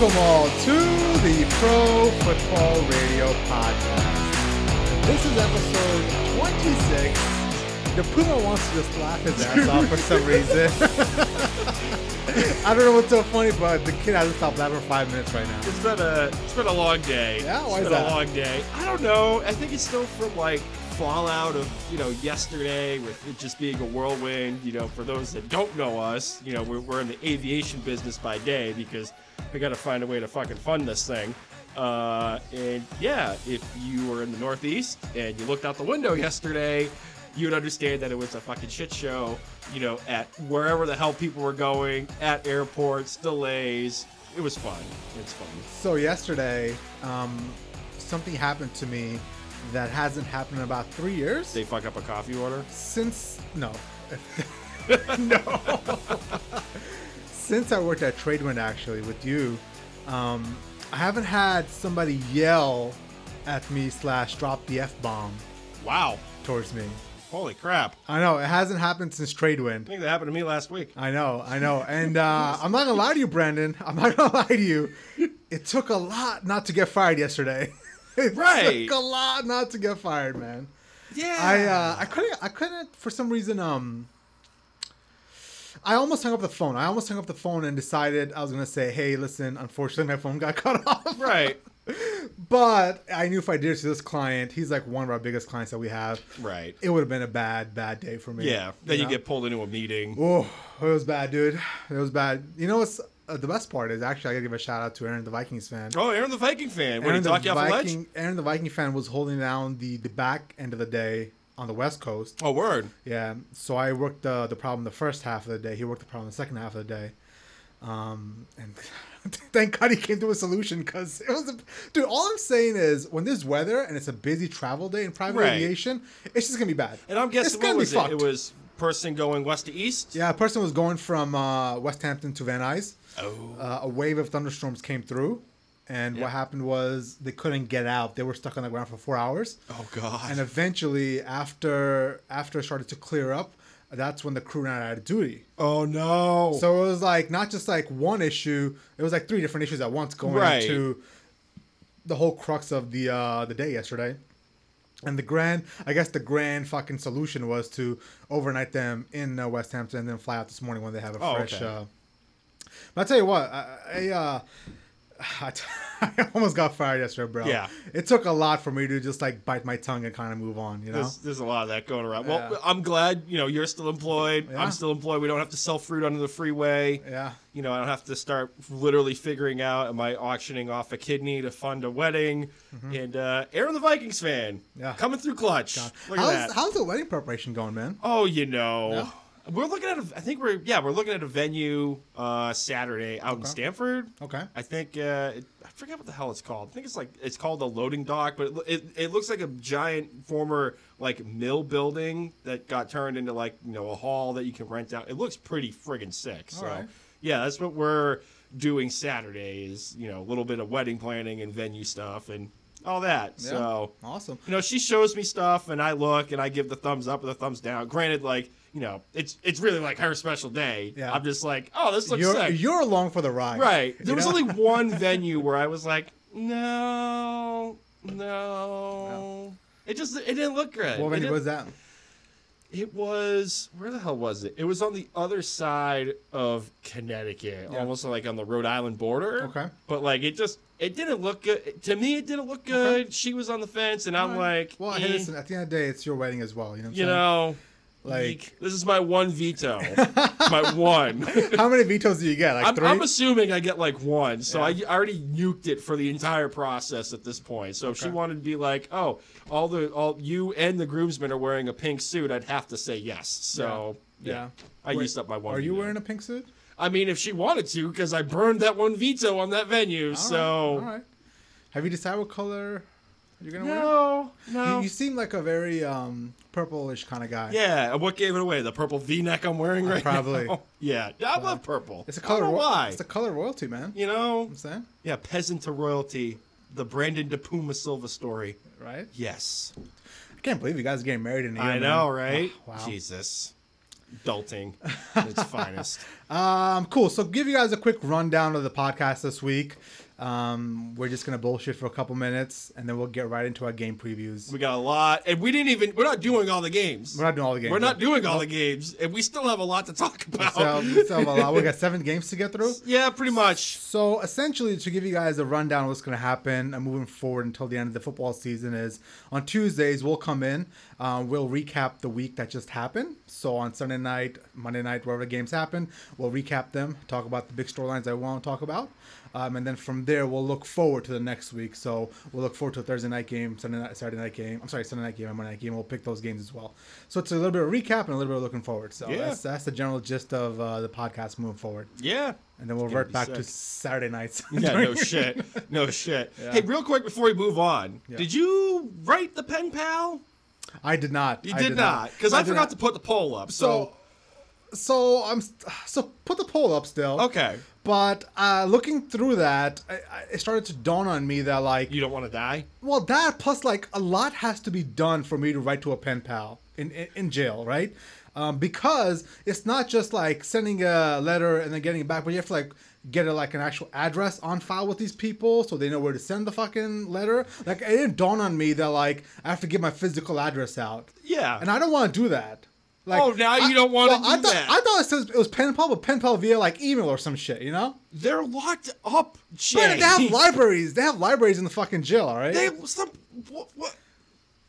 Welcome all to the Pro Football Radio Podcast. This is episode 26. The Puma wants to just laugh his ass off for some reason. I don't know what's so funny, but the kid hasn't stopped laughing for five minutes right now. It's been a it's been a long day. Yeah, why it's is been that? a long day. I don't know. I think it's still from like fallout of you know yesterday with it just being a whirlwind. You know, for those that don't know us, you know we're, we're in the aviation business by day because we got to find a way to fucking fund this thing. Uh, and yeah, if you were in the Northeast and you looked out the window yesterday, you would understand that it was a fucking shit show. You know, at wherever the hell people were going, at airports, delays. It was fun. It's fun. So yesterday, um, something happened to me that hasn't happened in about three years. They fuck up a coffee order. Since no, no. Since I worked at Tradewind actually with you, um, I haven't had somebody yell at me slash drop the f bomb Wow. towards me. Holy crap. I know it hasn't happened since Tradewind. I think that happened to me last week. I know, I know, and uh, I'm not gonna lie to you, Brandon. I'm not gonna lie to you. It took a lot not to get fired yesterday. it Right. took a lot not to get fired, man. Yeah. I uh, I couldn't I couldn't for some reason um I almost hung up the phone. I almost hung up the phone and decided I was gonna say, hey, listen, unfortunately my phone got cut off. right. But I knew if I did it to this client, he's like one of our biggest clients that we have. Right. It would have been a bad, bad day for me. Yeah. Then you know? get pulled into a meeting. Oh, it was bad, dude. It was bad. You know what's uh, the best part is actually I gotta give a shout out to Aaron, the Vikings fan. Oh, Aaron the Viking fan. What, Aaron he the talk off a ledge? Viking, Aaron the Viking fan was holding down the the back end of the day on the West Coast. Oh, word. Yeah, so I worked the the problem the first half of the day. He worked the problem the second half of the day. Um, and thank God he came to a solution because it was, a, dude. All I'm saying is when there's weather and it's a busy travel day in private Right. aviation, it's just gonna be bad. And I'm It's guessing gonna what be was it? fucked. It was person going west to east? Yeah, a person was going from uh, West Hampton to Van Nuys. Oh. Uh, a wave of thunderstorms came through, and Yeah. what happened was they couldn't get out. They were stuck on the ground for four hours. Oh, God. and eventually after after it started to clear up that's when the crew ran out of duty oh, no. so it was like not just like one issue it was like three different issues at once going Right. into the whole crux of the uh the day yesterday and the grand i guess the grand fucking solution was to overnight them in uh, west hampton and then fly out this morning when they have a Oh, fresh okay. uh but i tell you what i, I uh I, I almost got fired yesterday, bro. Yeah. It took a lot for me to just like bite my tongue and kind of move on, you know? There's, there's a lot of that going around. Well, Yeah. I'm glad, you know, you're still employed. Yeah. I'm still employed. We don't have to sell fruit under the freeway. Yeah. You know, I don't have to start literally figuring out am I auctioning off a kidney to fund a wedding? And uh, Aaron the Vikings fan, Mm-hmm. Yeah. coming through clutch. Look at how's, that. how's the wedding preparation going, man? oh, you know, Yeah. We're looking at. A, I think we're yeah we're looking at a venue uh, Saturday out in Stamford. Okay. I think uh, it, I forget what the hell it's called. I think it's like it's called the loading dock, but it, it, it looks like a giant former like mill building that got turned into like you know a hall that you can rent out. It looks pretty friggin' sick. So Alright. yeah, that's what we're doing Saturday is you know a little bit of wedding planning and venue stuff and all that. Yeah. So Awesome. you know, she shows me stuff, and I look, and I give the thumbs up or the thumbs down. Granted, like you know, it's it's really like her special day. Yeah. I'm just like, oh, this looks You're sick. you're along for the ride. right. There was know? only one venue where I was like, no, no. It just it didn't look good. What it, venue was that? it was where the hell was it? It was on the other side of Connecticut, Yeah. almost like on the Rhode Island border. Okay. But like it just it didn't look good to me. It didn't look good. She was on the fence, and I'm like, Well, eh, hey, listen. At the end of the day, it's your wedding as well. You know. What I'm you know, Like- this is my one veto, my one. how many vetoes do you get? Like I'm, 3 I'm assuming I get like one, so Yeah. I, I already nuked it for the entire process at this point. So if she wanted to be like, "Oh, all the all you and the groomsmen are wearing a pink suit," I'd have to say yes. So Yeah. yeah, I Wait, used up my one. Are you veto. wearing a pink suit? I mean, if she wanted to, because I burned that one veto on that venue. All so right, all right. Have you decided what color you're gonna wear? no, no. You, you seem like a very um, purplish kind of guy. yeah, what gave it away? The purple V-neck I'm wearing right probably. now. Yeah, I love purple. It's a color. ro- why? It's a color royalty, man. you know, I'm saying, yeah, peasant to royalty. The Brandon De Puma Silva story. right? Yes. I can't believe you guys are getting married in a year. I man. know, right? Oh, wow. Jesus. belting its finest. Um, cool. So, give you guys a quick rundown of the podcast this week. Um, we're just gonna bullshit for a couple minutes, and then we'll get right into our game previews. We got a lot, and we didn't even. We're not doing all the games. We're not doing all the games. We're not doing all the games, and we still have a lot to talk about. So, we still have a lot. We got seven games to get through. yeah, pretty much. So essentially, to give you guys a rundown of what's going to happen uh, moving forward until the end of the football season is on Tuesdays we'll come in, uh, we'll recap the week that just happened. So on Sunday night, Monday night, wherever the games happen, we'll recap them, talk about the big storylines I want to talk about, um, and then from there we'll look forward to the next week. So we'll look forward to a Thursday night game, Sunday night, Saturday night game. I'm sorry, Sunday night game and Monday night game. We'll pick those games as well. So it's a little bit of recap and a little bit of looking forward. So Yeah. that's that's the general gist of uh, the podcast moving forward. Yeah. And then we'll revert back to. Saturday nights. Yeah, no shit. No shit. Yeah. Hey, real quick before we move on, Yeah. did you write the pen pal? I did not. You I did, not, because I, did forgot not. to put the poll up. So, So, so I'm so put the poll up still. okay, But uh, looking through that, I, I, it started to dawn on me that like, you don't want to die. well, that plus like a lot has to be done for me to write to a pen pal in in, in jail, right? Um, because it's not just like sending a letter and then getting it back, but you have to like get a, like an actual address on file with these people so they know where to send the fucking letter. Like it didn't dawn on me that like I have to give my physical address out. Yeah. and I don't want to do that. Like, Oh, now you I- don't wanna well, I do thought, that. I thought it says it was pen pal, but pen pal via like email or some shit, you know? They're locked up, But they have libraries. They have libraries in the fucking jail, all right? They some. What? what?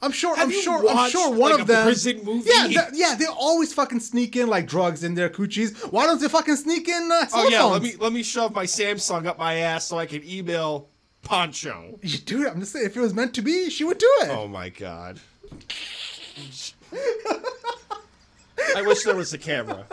I'm sure. Have I'm sure. I'm sure one like, of a them. prison movie? Yeah, th- yeah. They always fucking sneak in like drugs in their coochies. Why don't they fucking sneak in uh, Oh yeah, phones? let me let me shove my Samsung up my ass so I can email Poncho. You do it. I'm just saying. If it was meant to be, she would do it. Oh my god. I wish there was a camera.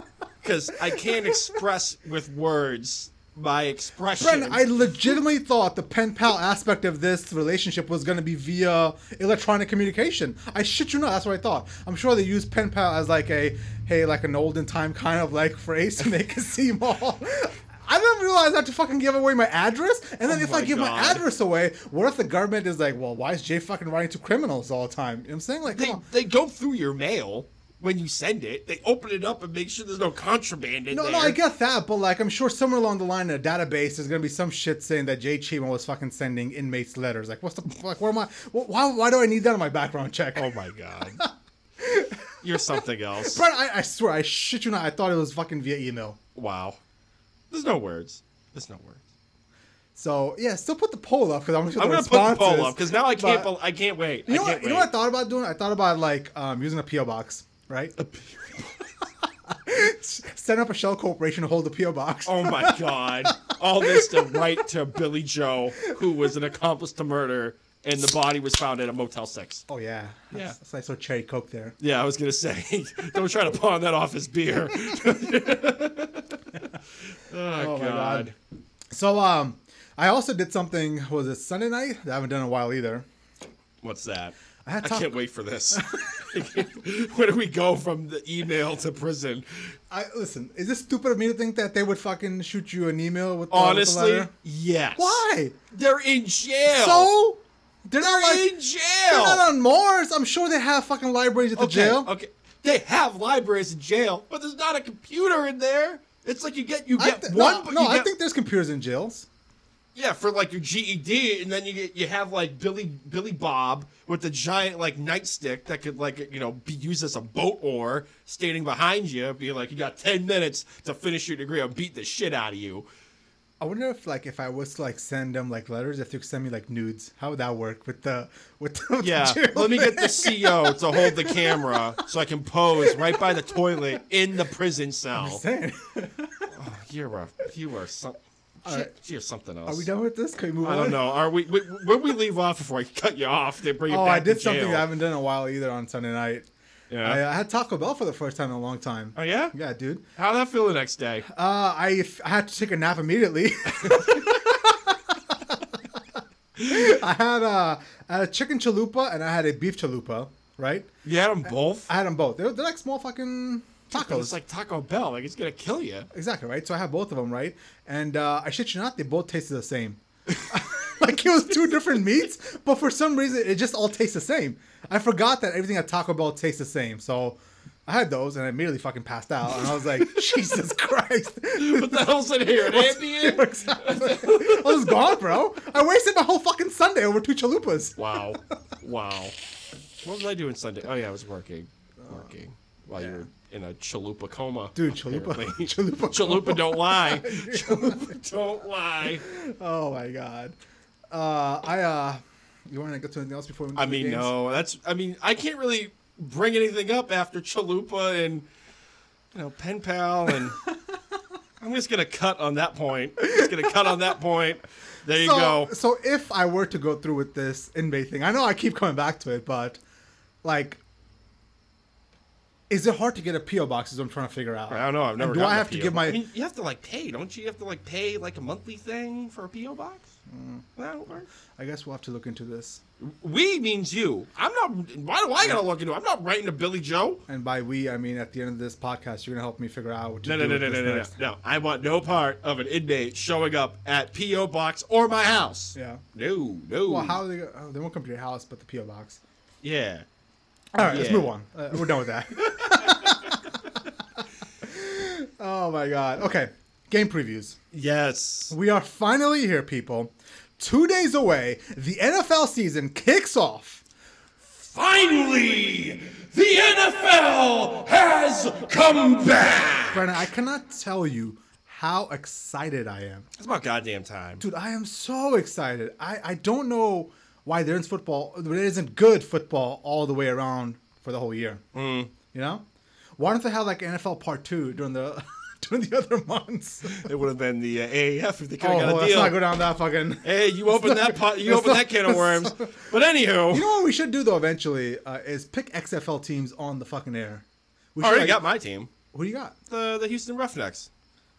Because I can't express with words my expression. Bren, I legitimately thought the pen pal aspect of this relationship was going to be via electronic communication. I shit you not, that's what I thought. I'm sure they use pen pal as like a, hey, like an olden time kind of like phrase to make it seem all. I didn't realize I had to fucking give away my address. And then Oh if I give my address away, what if the government is like, well, why is Jay fucking writing to criminals all the time? You know what I'm saying? Like, they, they go through your mail when you send it. They open it up and make sure there's no contraband in No, there. no, I get that, but like, I'm sure somewhere along the line in a database, there's gonna be some shit saying that Jay Chima was fucking sending inmates letters. Like, what's the fuck? Where am I? Why? Why do I need that on my background check? Oh my god. You're something else. Brett, I, I swear, I shit you not, I thought it was fucking via email. Wow. There's no words. There's no words. So yeah, still put the poll up because I'm gonna, I'm gonna put the poll up because now I can't. but- I can't wait. You know I what? can't You know what I thought about doing? I thought about like um, using a PO box, right? Set up a shell corporation to hold the PO box. Oh my god! All this to write to Billy Joe, who was an accomplice to murder, and the body was found at a Motel Six. Oh yeah, Yeah. That's, that's nice little cherry coke there. Yeah, I was gonna say, don't try to pawn that off as beer. oh, my god. God. So um, I also did something. Was it Sunday night? I haven't done in a while either. What's that? I talk- can't wait for this. Where do we go from the email to prison? I listen. Is this stupid of me to think that they would fucking shoot you an email with the, with the Honestly, yes. Why? They're in jail. So they're not they're like in jail. they're not on Mars. I'm sure they have fucking libraries at the okay, jail. okay. They have libraries in jail, but there's not a computer in there. It's like you get you get thi- one, no, no, I think there's computers in jails. Yeah for like your GED, and then you get you have like Billy Billy Bob with the giant like nightstick that could like you know be used as a boat oar, standing behind you, being like you got ten minutes to finish your degree. I'll beat the shit out of you. I wonder if like if I was to like send them like letters, if they could send me like nudes, how would that work with the with the, with Yeah, jail let me get the? CO to hold the camera so I can pose right by the toilet in the prison cell. Saying. You're a, you are some, right. you're something else. Are we done with this? Can we move I on? I don't know. Are we? we where we leave off before I cut you off? They bring you Oh, back Oh, I did something I haven't done in a while either on Sunday night. Yeah. I, uh, had Taco Bell for the first time in a long time. oh yeah. Yeah, dude. How'd that feel the next day? Uh, I, I had to take a nap immediately. I had had a chicken chalupa and I had a beef chalupa, right? You had them both. I had them both. They're, they're like small fucking tacos. It's like Taco Bell. Like it's gonna kill you. Exactly right. So I have both of them right, and uh, I shit you not, they both tasted the same. like it was two different meats, but for some reason it just all tastes the same. I forgot that everything at Taco Bell tastes the same. So I had those and I immediately fucking passed out. And I was like, Jesus Christ. What the hell's in here? An Ambien? Exactly. I was gone, bro. I wasted my whole fucking Sunday over two chalupas. Wow. Wow. What was I doing Sunday? Oh yeah, I was working. Working. While you were in a chalupa coma. Dude, chalupa. chalupa. Chalupa don't lie. Chalupa don't lie. Oh my god. Uh, I uh, you want to get to anything else before we? I do the mean, games? no, that's. I mean, I can't really bring anything up after Chalupa and you know Pen Pal, and I'm just gonna cut on that point. Just gonna cut on that point. There you so, go. So if I were to go through with this inmate thing, I know I keep coming back to it, but like, is it hard to get a PO box? Is what I'm trying to figure out. I don't know. I've never. And do gotten I a have to PO give my? I mean, you have to like pay, don't you? You have to like pay like a monthly thing for a PO box. Mm. That don't work. I guess we'll have to look into this. We means you. I'm not. Why do I gotta look into? it? I'm not writing to Billy Joe. And by we, I mean at the end of this podcast, you're gonna help me figure out what to No, do no, no, with no, this no, no, no, no. I want no part of an inmate showing up at PO box or my house. Yeah. No, no. Well, how are they? Oh, they won't come to your house, but the PO box. Yeah. All right, let's move on. Uh, we're done with that. oh my god. Okay, game previews. Yes. We are finally here, people. Two days away, the NFL season kicks off. Finally, the NFL has come back. Brennan, I cannot tell you how excited I am. It's about goddamn time. Dude, I am so excited. I, I don't know why there isn't football, there isn't good football all the way around for the whole year. Mm. You know? Why don't they have like NFL part two during the during the other months? It would have been the uh, AAF if they could Oh, have got a deal. let's not go down that fucking. Hey, you opened that pot. You opened that can of worms. But anywho, You know what we should do though eventually uh, is pick XFL teams on the fucking air. We I should, already like- got my team, Who do you got? the the Houston Roughnecks,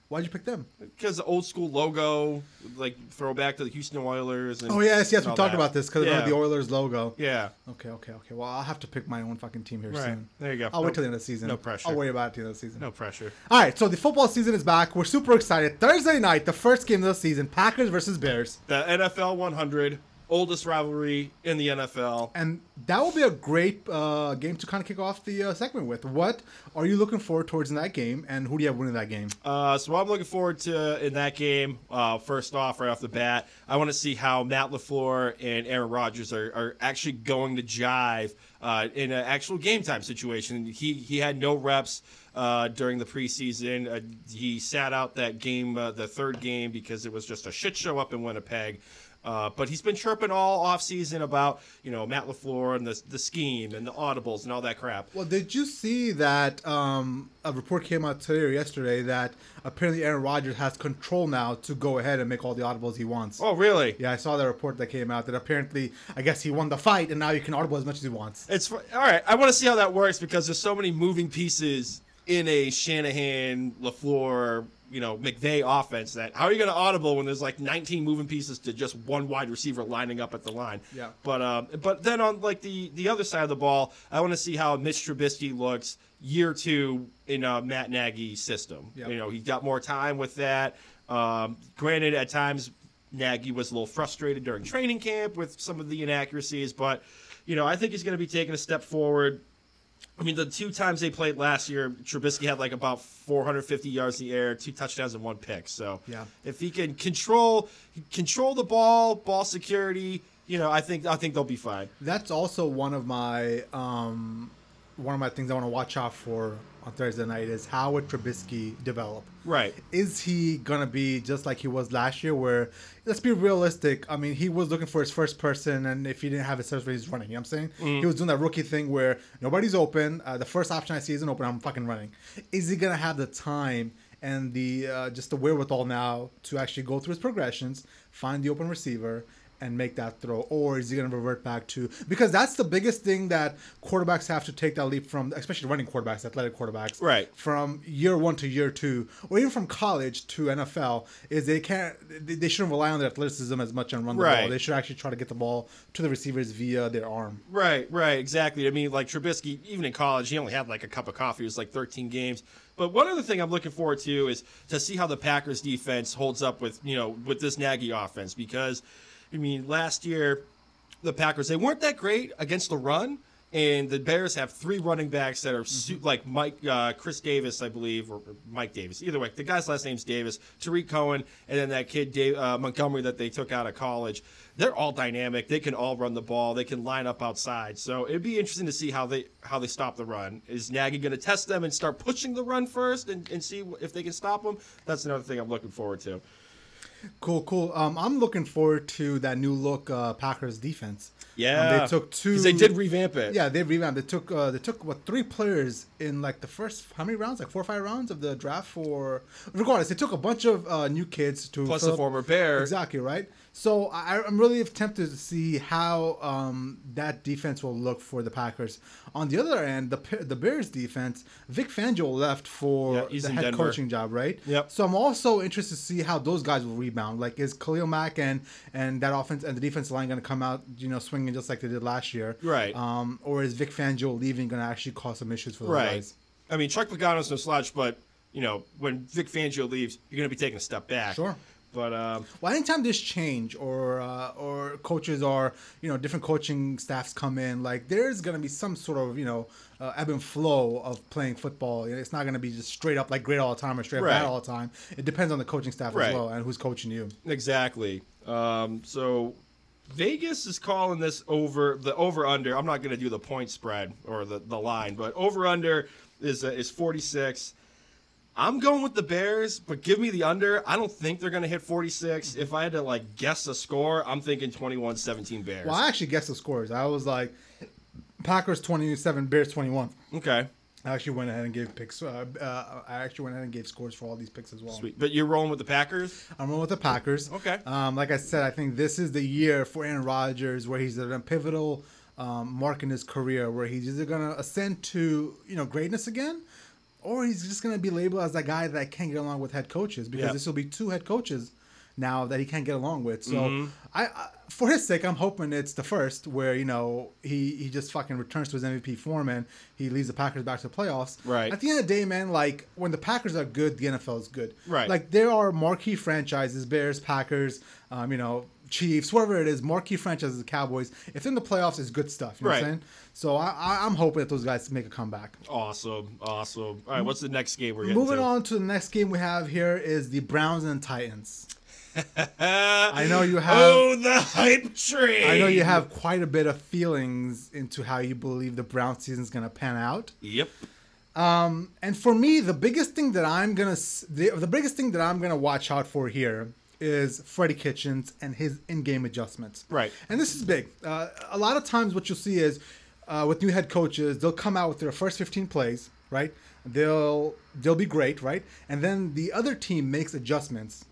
Why'd you pick them? because the old school logo, like throwback to the Houston Oilers. And Oh yes, yes, we talked that. about this because yeah. of the Oilers logo. Yeah. Okay, okay, okay. Well, I'll have to pick my own fucking team here Right. soon. There you go. I'll No- wait till the end of the season. no pressure. I'll worry about it at the end of the season. No pressure. All right, so the football season is back. We're super excited. Thursday night, the first game of the season, Packers versus Bears, The NFL 100, oldest rivalry in the NFL. and that will be a great uh, game to kind of kick off the uh, segment with. What are you looking forward towards in that game, and who do you have winning that game? Uh, so what I'm looking forward to in that game, uh, first off, right off the bat, I want to see how Matt LaFleur and Aaron Rodgers are, are actually going to jive uh, in an actual game time situation. He he had no reps uh, during the preseason. Uh, he sat out that game, uh, the third game, because it was just a shit show up in Winnipeg. Uh, but he's been chirping all offseason about, you know, Matt LaFleur and the, the scheme and the audibles and all that crap. Well, did you see that um, a report came out today or yesterday that apparently Aaron Rodgers has control now to go ahead and make all the audibles he wants? Oh, really? Yeah, I saw that report that came out that apparently, I guess he won the fight and now he can audible as much as he wants. It's all right. I want to see how that works because there's so many moving pieces in a Shanahan, Lafleur, you know, McVay offense. That how are you going to audible when there's like 19 moving pieces to just one wide receiver lining up at the line? Yeah. But um, but then on like the the other side of the ball, I want to see how Mitch Trubisky looks year two in uh, Matt Nagy's system. Yep. You know, he got more time with that. Um, granted, at times Nagy was a little frustrated during training camp with some of the inaccuracies, but you know, I think he's going to be taking a step forward. I mean, the two times they played last year, Trubisky had like about 450 yards in the air, two touchdowns and one pick. So, Yeah. if he can control control the ball, ball security, you know, I think I think they'll be fine. That's also one of my um, one of my things I want to watch out for on Thursday night is how would Trubisky develop? Right. Is he gonna be just like he was last year? Where let's be realistic. I mean, he was looking for his first person, and if he didn't have his first, person, he's running. You know what I'm saying? He was doing that rookie thing where nobody's open. Uh, the first option I see isn't open. I'm fucking running. Is he gonna have the time and the uh, just the wherewithal now to actually go through his progressions, find the open receiver? And make that throw, or is he going to revert back to? Because that's the biggest thing that quarterbacks have to take that leap from, especially running quarterbacks, athletic quarterbacks, Right. from year one to year two, or even from college to NFL, is they can't they shouldn't rely on their athleticism as much and run the Right. ball. They should actually try to get the ball to the receivers via their arm. Right, right, exactly. I mean, like Trubisky, even in college, he only had like a cup of coffee. It was like 13 games. But one other thing I'm looking forward to is to see how the Packers defense holds up with you know with this Nagy offense because, I mean, last year the Packers they weren't that great against the run. And the Bears have three running backs that are su- like Mike, uh, Chris Davis, I believe, or or Mike Davis. Either way, the guy's last name's Davis. Tarik Cohen, and then that kid Dave, uh, Montgomery that they took out of college. They're all dynamic. They can all run the ball. They can line up outside. So it'd be interesting to see how they how they stop the run. Is Nagy going to test them and start pushing the run first and, and see if they can stop them? That's another thing I'm looking forward to. Cool, cool. Um, I'm looking forward to that new look uh, Packers defense. Yeah, Um, they took two. They did revamp it. Yeah, they revamped. They took uh, they took what three players in like the first how many rounds? Like four or five rounds of the draft for. Regardless, they took a bunch of uh, new kids to Plus up- former Bear. Exactly right. So I, I'm really tempted to see how um, that defense will look for the Packers. On the other end, the the Bears defense, Vic Fangio left for Yeah, the head Denver. coaching job, right? Yep. So I'm also interested to see how those guys will rebound. Like, is Khalil Mack and and that offense and the defensive line going to come out, you know, swinging just like they did last year? Right. Um, or is Vic Fangio leaving going to actually cause some issues for those Right. guys? I mean, Chuck Pagano's no slouch, but you know, when Vic Fangio leaves, you're going to be taking a step back. Sure. But um, Well, anytime there's change or uh, or coaches are you know different coaching staffs come in, like there's gonna be some sort of you know uh, ebb and flow of playing football. It's not gonna be just straight up like great all the time or straight up bad all the time. It depends on the coaching staff Right. as well and who's coaching you. exactly. Um, so Vegas is calling this over the over under. I'm not going to do the point spread or the, the line, but over under is uh, is 46. I'm going with the Bears, but give me the under. I don't think they're going to hit 46. If I had to like guess a score, I'm thinking 21-17 Bears. Well, I actually guessed the scores. I was like Packers 27, Bears 21. Okay. I actually went ahead and gave picks. Uh, uh, I actually went ahead and gave scores for all these picks as well. Sweet. But you're rolling with the Packers? I'm rolling with the Packers. Okay. Um, like I said, I think this is the year for Aaron Rodgers where he's at a pivotal um, mark in his career where he's either going to ascend to you know greatness again, or he's just going to be labeled as that guy that can't get along with head coaches because Yeah. this will be two head coaches now that he can't get along with. So Mm-hmm. I, I, for his sake, I'm hoping it's the first where you know he he just fucking returns to his MVP form and he leads the Packers back to the playoffs. Right. At the end of the day, man, like when the Packers are good, the NFL is good. Right. Like there are marquee franchises, Bears, Packers, um, you know, Chiefs, whatever it is, marquee franchises, the Cowboys. If in the playoffs, it's good stuff. You know what I'm Right. saying? So I, I, I'm hoping that those guys make a comeback. Awesome. Awesome. All right, what's the next game we're getting Moving to? on to the next game we have here is the Browns and Titans. I know you have. Oh, the hype train. I know you have quite a bit of feelings into how you believe the Brown season's gonna pan out. Yep. Um, and for me, the biggest thing that I'm gonna the, the biggest thing that I'm gonna watch out for here is Freddie Kitchens and his in-game adjustments. Right. And this is big. Uh, a lot of times, what you'll see is uh, with new head coaches, they'll come out with their first 15 plays, right? They'll they'll be great, right? And then the other team makes adjustments.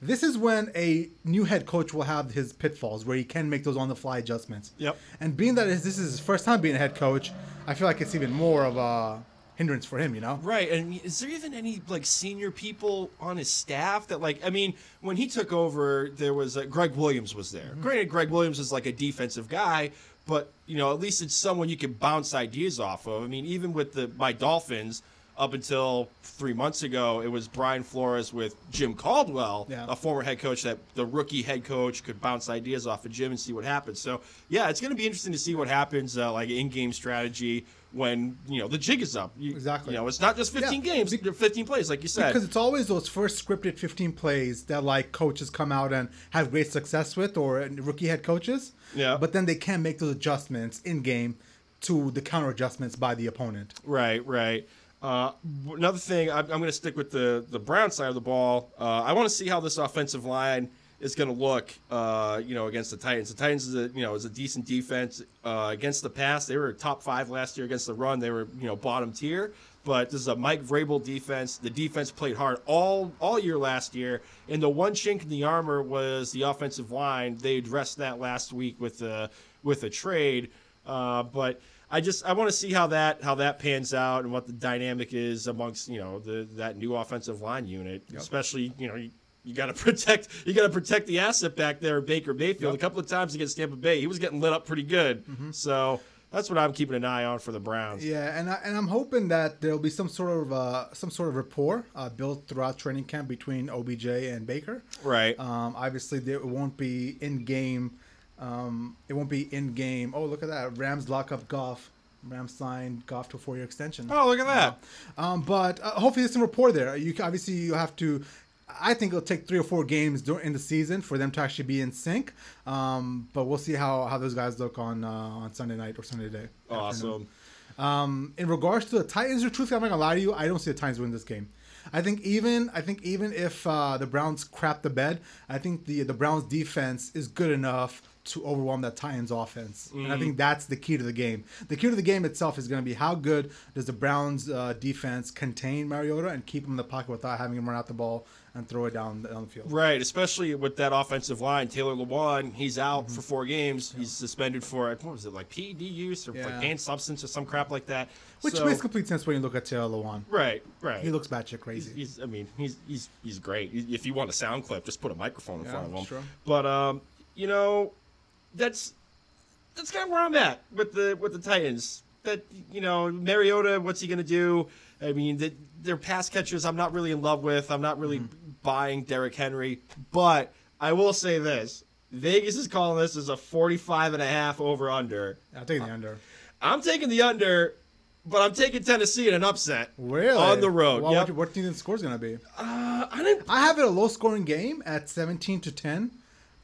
This is when a new head coach will have his pitfalls where he can make those on-the-fly adjustments. Yep. And being that this is his first time being a head coach, I feel like it's even more of a hindrance for him, you know? Right, and is there even any like senior people on his staff that like? I mean, when he took over, there was uh, Gregg Williams was there. Granted, Gregg Williams is like a defensive guy, but you know, at least it's someone you can bounce ideas off of. I mean, even with the my Dolphins, up until three months ago, it was Brian Flores with Jim Caldwell, Yeah. a former head coach that the rookie head coach could bounce ideas off of Jim and see what happens. So yeah, it's going to be interesting to see what happens, uh, like in-game strategy when you know the jig is up. You, Exactly. You know, it's not just 15 Yeah. games, they're 15 plays, like you said. Because it's always those first scripted 15 plays that like coaches come out and have great success with, or rookie head coaches. Yeah. But then they can't make those adjustments in game to the counter adjustments by the opponent. Right, right. Uh, another thing, I'm, I'm going to stick with the the Brown side of the ball. Uh, I want to see how this offensive line is going to look, uh, you know, against the Titans. The Titans is a you know is a decent defense uh, against the pass. They were top five last year against the run. They were you know bottom tier. But this is a Mike Vrabel defense. The defense played hard all all year last year, and the one chink in the armor was the offensive line. They addressed that last week with a with a trade, uh, but. I just I want to see how that how that pans out and what the dynamic is amongst you know the that new offensive line unit, especially you know you, got to protect you got to protect the asset back there, Baker Mayfield. A couple of times against Tampa Bay, he was getting lit up pretty good. So that's what I'm keeping an eye on for the Browns. Yeah, and I, and I'm hoping that there'll be some sort of uh, some sort of rapport uh, built throughout training camp between OBJ and Baker. Right. Um, obviously, there won't be in game. Um, it won't be in game. Oh, look at that! Rams lock up Goff. Rams signed Goff to a four-year extension. Oh, look at that. Um, but uh, hopefully there's some rapport there. You obviously you have to. I think it'll take three or four games during in the season for them to actually be in sync. Um, but we'll see how, how those guys look on uh, on Sunday night or Sunday day. Awesome. Um, in regards to the Titans, the truth, I'm not gonna lie to you. I don't see the Titans win this game. I think even I think even if uh, the Browns crap the bed, I think the the Browns defense is good enough to overwhelm that Titans offense. And I think that's the key to the game. The key to the game itself is going to be how good does the Browns uh, defense contain Mariota and keep him in the pocket without having him run out the ball and throw it down down the field. Right, especially with that offensive line. Taylor Lewan, he's out for four games. He's suspended for what was it like PED use or Yeah. like banned substance or some crap like that. Which So- makes complete sense when you look at Taylor Lewan. right, right. He looks batshit He's, crazy. he's, I mean, he's he's he's great. If you want a sound clip, just put a microphone in Yeah, front of him. sure. But um, you know, that's that's kind of where I'm at with the with the Titans. That you know, Mariota, what's he gonna do? I mean, the, their pass catchers, I'm not really in love with. I'm not really Mm-hmm. buying Derrick Henry, but I will say this: Vegas is calling this as a 45 and a half over under. I'll take the under. I'm taking the under, but I'm taking Tennessee in an upset. Really? On the road, Well, yep. what, what do you think the score's going to be? Uh, I didn't. I have it a low scoring game at 17 to 10.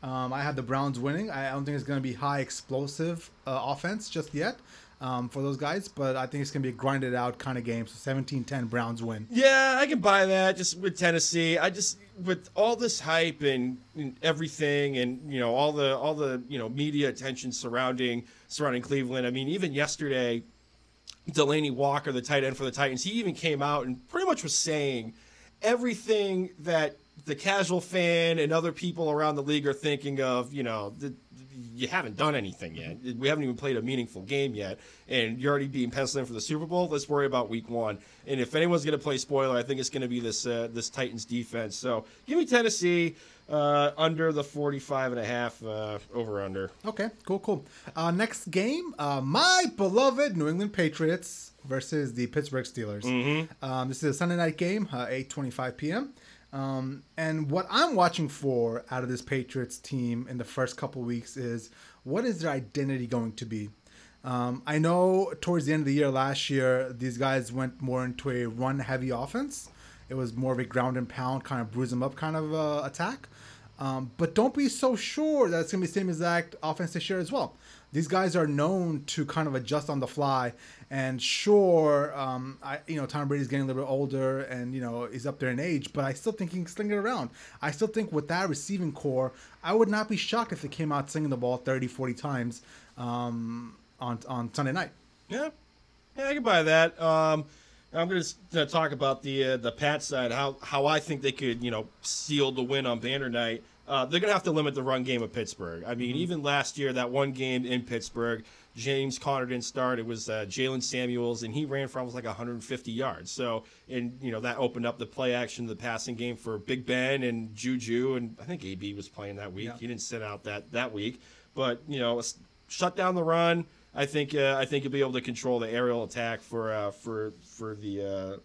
Um, I have the Browns winning. I don't think it's going to be high explosive uh, offense just yet um, for those guys, but I think it's going to be a grinded out kind of game. So 17 10 Browns win. Yeah, I can buy that. Just with Tennessee, I just with all this hype and, and everything, and you know all the all the you know media attention surrounding surrounding Cleveland. I mean, even yesterday, Delanie Walker, the tight end for the Titans, he even came out and pretty much was saying everything that the casual fan and other people around the league are thinking of. You know, the, you haven't done anything yet. We haven't even played a meaningful game yet, and you're already being penciled in for the Super Bowl. Let's worry about Week One. And if anyone's going to play spoiler, I think it's going to be this uh, this Titans defense. So give me Tennessee uh, under the 45 and a half uh, over under. Okay, cool, cool. Uh, next game, uh, my beloved New England Patriots versus the Pittsburgh Steelers. Um, this is a Sunday night game, uh, 8:25 p.m. Um, and what I'm watching for out of this Patriots team in the first couple weeks is what is their identity going to be? Um, I know towards the end of the year last year, these guys went more into a run heavy offense. It was more of a ground and pound, kind of bruise them up kind of uh, attack. Um, but don't be so sure that it's going to be the same exact offense this year as well. These guys are known to kind of adjust on the fly. And sure, um, I you know Tom Brady's getting a little bit older, and you know he's up there in age, but I still think he can sling it around. I still think with that receiving core, I would not be shocked if they came out slinging the ball 30, 40 times um, on on Sunday night. Yeah, yeah, I can buy that. Um, I'm going to talk about the uh, the Pat side, how how I think they could you know seal the win on Banner Night. Uh, they're going to have to limit the run game of Pittsburgh. I mean, even last year, that one game in Pittsburgh, James Conner didn't start. It was uh, Jaylen Samuels, and he ran for almost like 150 yards. So, and you know that opened up the play action, the passing game for Big Ben and Juju, and I think AB was playing that week. Yeah. He didn't sit out that that week, but you know, shut down the run. I think uh, I think you'll be able to control the aerial attack for uh, for for the uh,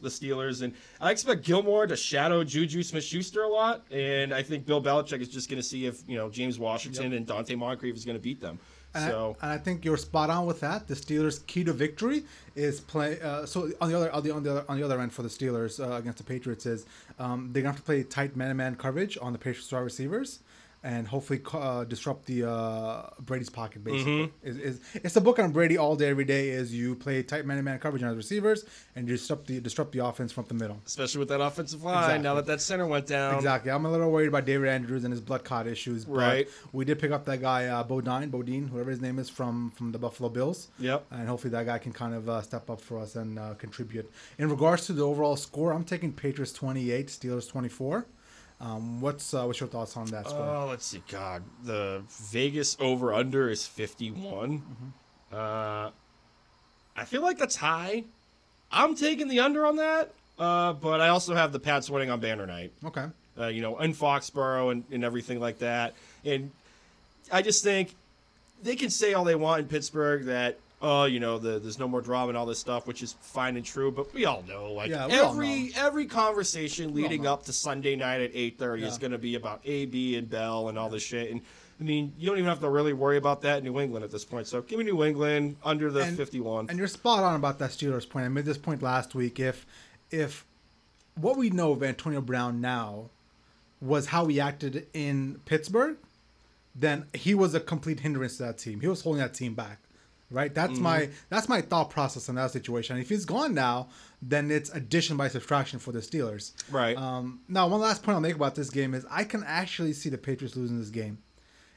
the Steelers, and I expect Gilmore to shadow Juju Smith-Schuster a lot, and I think Bill Belichick is just going to see if you know James Washington and Donte Moncrief is going to beat them. And, So I, and I think you're spot on with that. The Steelers' key to victory is play. Uh, so on the other on the on the other, on the other end for the Steelers uh, against the Patriots is um, they're gonna have to play tight man-to-man coverage on the Patriots' wide receivers. And hopefully uh, disrupt the uh, Brady's pocket. Basically, is, is it's the book on Brady all day, every day. Is you play tight man-to-man coverage on the receivers and disrupt the disrupt the offense from the middle. especially with that offensive line, Exactly. now that that center went down, Exactly. I'm a little worried about David Andrews and his blood clot issues. But Right. We did pick up that guy uh, Bodine, Bodine, whoever his name is from from the Buffalo Bills. Yep. And hopefully that guy can kind of uh, step up for us and uh, contribute. In regards to the overall score, I'm taking Patriots 28, Steelers 24. Um, what's uh, what's your thoughts on that score? Oh, let's see. God, the Vegas over under is 51. Uh, I feel like that's high. I'm taking the under on that. Uh, but I also have the Pats winning on Banner Night. okay. Uh, you know, in Foxborough and, and everything like that. And I just think they can say all they want in Pittsburgh that oh, you know, the, there's no more drama and all this stuff, which is fine and true. But we all know, like Yeah, every every conversation leading up to Sunday night at 8:30 is going to be about AB and Bell and all this shit. And I mean, you don't even have to really worry about that in New England at this point. So give me New England under the And- 51. And you're spot on about that Steelers point. I made this point last week. If if what we know of Antonio Brown now was how he acted in Pittsburgh, then he was a complete hindrance to that team. He was holding that team back. Right? That's my Mm-hmm. that's my thought process on that situation. If he's gone now, then it's addition by subtraction for the Steelers. Right. Um, now, one last point I'll make about this game is I can actually see the Patriots losing this game.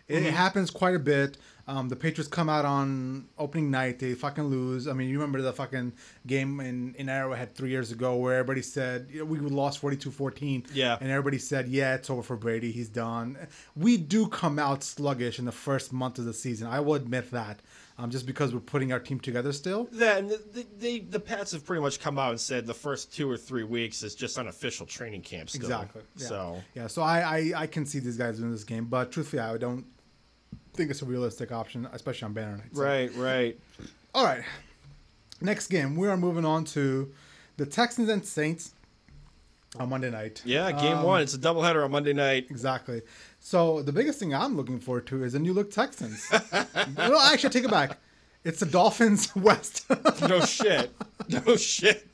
It, it happens quite a bit. Um, the Patriots come out on opening night, they fucking lose. I mean, you remember the fucking game in, in Arrowhead three years ago where everybody said you know, we lost 42 14. Yeah. And everybody said, yeah, it's over for Brady. He's done. We do come out sluggish in the first month of the season. I will admit that. Um, just because we're putting our team together still. Then the, the, the, the Pats have pretty much come out and said the first two or three weeks is just unofficial training camp still. Exactly. Yeah. So yeah, so I, I I can see these guys winning this game, but truthfully, I don't think it's a realistic option, especially on banner night. So- right, right. All right. Next game, we are moving on to the Texans and Saints on Monday night. Yeah, game Um, one. It's a doubleheader on Monday night. Exactly. So the biggest thing I'm looking forward to is a new look Texans. no, actually, take it back. It's the Dolphins West. No shit. No shit.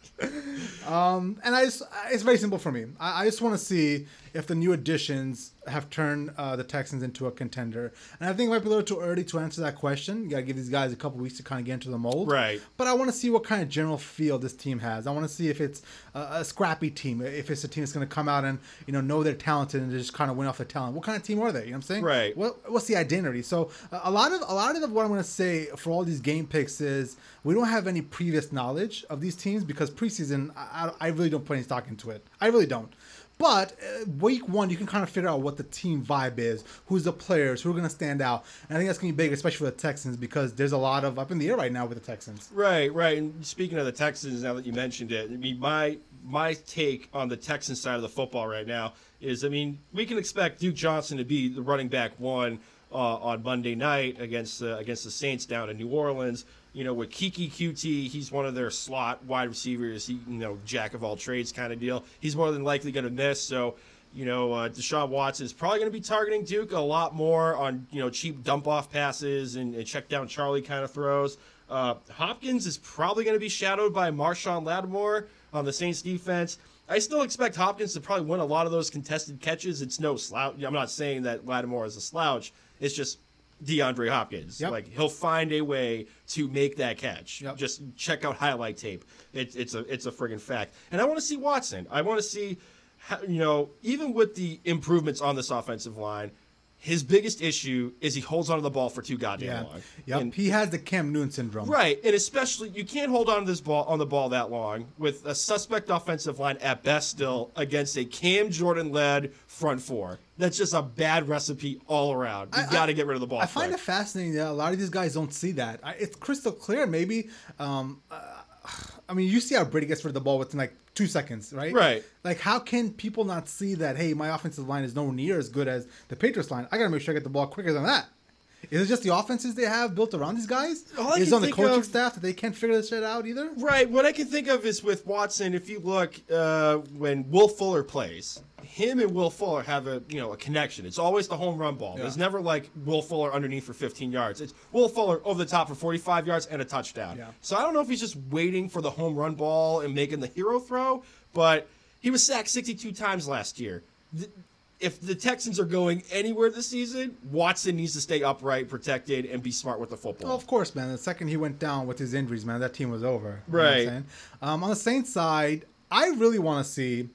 Um, and I just, it's very simple for me. I, I just want to see if the new additions have turned uh, the Texans into a contender. And I think it might be a little too early to answer that question. You got to give these guys a couple weeks to kind of get into the mold. Right. But I want to see what kind of general feel this team has. I want to see if it's a, a scrappy team, if it's a team that's going to come out and you know know they're talented and just kind of win off their talent. What kind of team are they? You know what I'm saying? Right. What, what's the identity? So uh, a lot of a lot of what I'm going to say for all these game picks is we don't have any previous knowledge of these teams because preseason I, I I really don't put any stock into it. I really don't. But uh, week one, you can kind of figure out what the team vibe is, who's the players, who are going to stand out. And I think that's going to be big, especially for the Texans, because there's a lot of up in the air right now with the Texans. Right, right. And speaking of the Texans, now that you mentioned it, I mean, my my take on the Texans side of the football right now is, I mean, we can expect Duke Johnson to be the running back one uh, on Monday night against against the Saints down in New Orleans. You know, with Keke Coutee, he's one of their slot wide receivers. He, you know, jack of all trades kind of deal. He's more than likely going to miss. So, you know, uh, Deshaun Watson is probably going to be targeting Duke a lot more on, you know, cheap dump off passes and, and check down Charlie kind of throws. Uh, Hopkins is probably going to be shadowed by Marshon Lattimore on the Saints defense. I still expect Hopkins to probably win a lot of those contested catches. It's no slouch. I'm not saying that Lattimore is a slouch. It's just DeAndre Hopkins. Yep. Like he'll find a way to make that catch. Yep. Just check out highlight tape. It's it's a it's a friggin' fact. And I want to see Watson. I want to see, how, you know, even with the improvements on this offensive line, his biggest issue is he holds onto the ball for too goddamn Yeah. long. Yep. And- he has the Cam Newton syndrome. Right, and especially you can't hold on to this ball on the ball that long with a suspect offensive line at best still against a Cam Jordan led front four. That's just a bad recipe all around. You got to get rid of the ball. I find quick. it fascinating that a lot of these guys don't see that. I, it's crystal clear. Maybe, um, uh, I mean, you see how Brady gets rid of the ball within like two seconds, right? Right. Like, how can people not see that? Hey, my offensive line is nowhere near as good as the Patriots line. I gotta make sure I get the ball quicker than that. Is it just the offenses they have built around these guys? All is it on the coaching of- staff that they can't figure this shit out either? Right. What I can think of is with Watson. If you look uh, when Will Fuller plays, him and Will Fuller have a you know a connection. It's always the home run ball. Yeah. There's never like Will Fuller underneath for 15 yards. It's Will Fuller over the top for 45 yards and a touchdown. Yeah. So I don't know if he's just waiting for the home run ball and making the hero throw, but he was sacked 62 times last year. If the Texans are going anywhere this season, Watson needs to stay upright, protected, and be smart with the football. Well, of course, man. The second he went down with his injuries, man, that team was over. You know what I'm Right. saying? Um, on the Saints side, I really want to see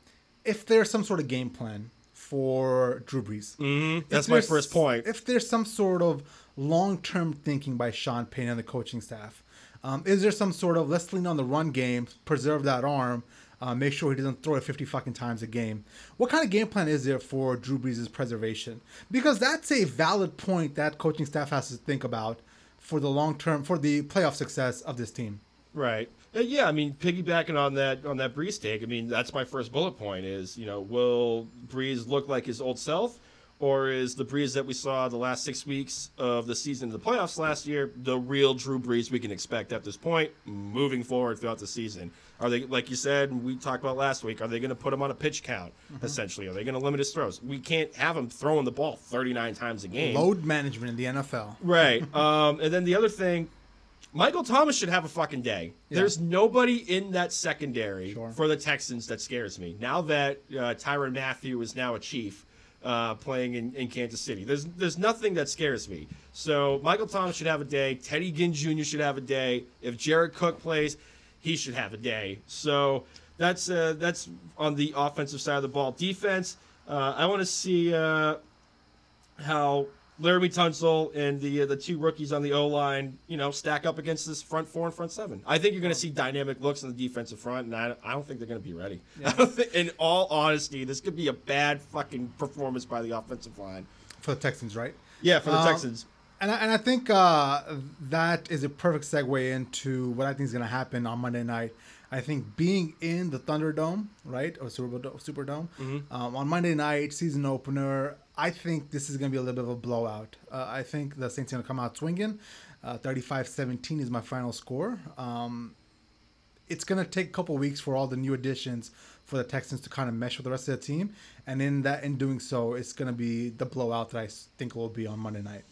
if there's some sort of game plan for Drew Brees. Mhm. That's my first point. If there's some sort of long-term thinking by Sean Payne and the coaching staff, um, is there some sort of let's lean on the run game, preserve that arm, uh, make sure he doesn't throw it 50 fucking times a game? What kind of game plan is there for Drew Brees' preservation? Because that's a valid point that coaching staff has to think about for the long term, for the playoff success of this team. Right. Uh, yeah, I mean, piggybacking on that on that Brees take, I mean, that's my first bullet point is, you know, will Brees look like his old self, Or is the Brees that we saw the last six weeks of the season, in the playoffs last year, the real Drew Brees we can expect at this point, moving forward throughout the season? Are they, like you said, we talked about last week, are they going to put him on a pitch count, essentially? Are they going to limit his throws? We can't have him throwing the ball 39 times a game. Load management in the NFL. Right. Um, and then the other thing, Michael Thomas should have a fucking day. Yeah. There's nobody in that secondary Sure. for the Texans that scares me. Now that uh, Tyrann Mathieu is now a chief uh, playing in, in Kansas City, there's there's nothing that scares me. So Michael Thomas should have a day. Teddy Ginn Jr. should have a day. If Jared Cook plays, he should have a day. So that's uh, that's on the offensive side of the ball. Defense, uh, I want to see. Uh, how Laremy Tunsil and the uh, the two rookies on the O line, you know, stack up against this front four and front seven. I think you're going to see dynamic looks on the defensive front, and I, I don't think they're going to be ready. I don't think, in all honesty, this could be a bad fucking performance by the offensive line. for the Texans, right? Yeah, for the Um, Texans. And I, and I think uh, that is a perfect segue into what I think is going to happen on Monday night. I think being in the Thunderdome, right, or Super Superdome, um, on Monday night, season opener, I think this is going to be a little bit of a blowout. Uh, I think the Saints are going to come out swinging. Uh, 35-17 is my final score. Um, it's going to take a couple weeks for all the new additions for the Texans to kind of mesh with the rest of the team, and in that, in doing so, it's going to be the blowout that I think will be on Monday night.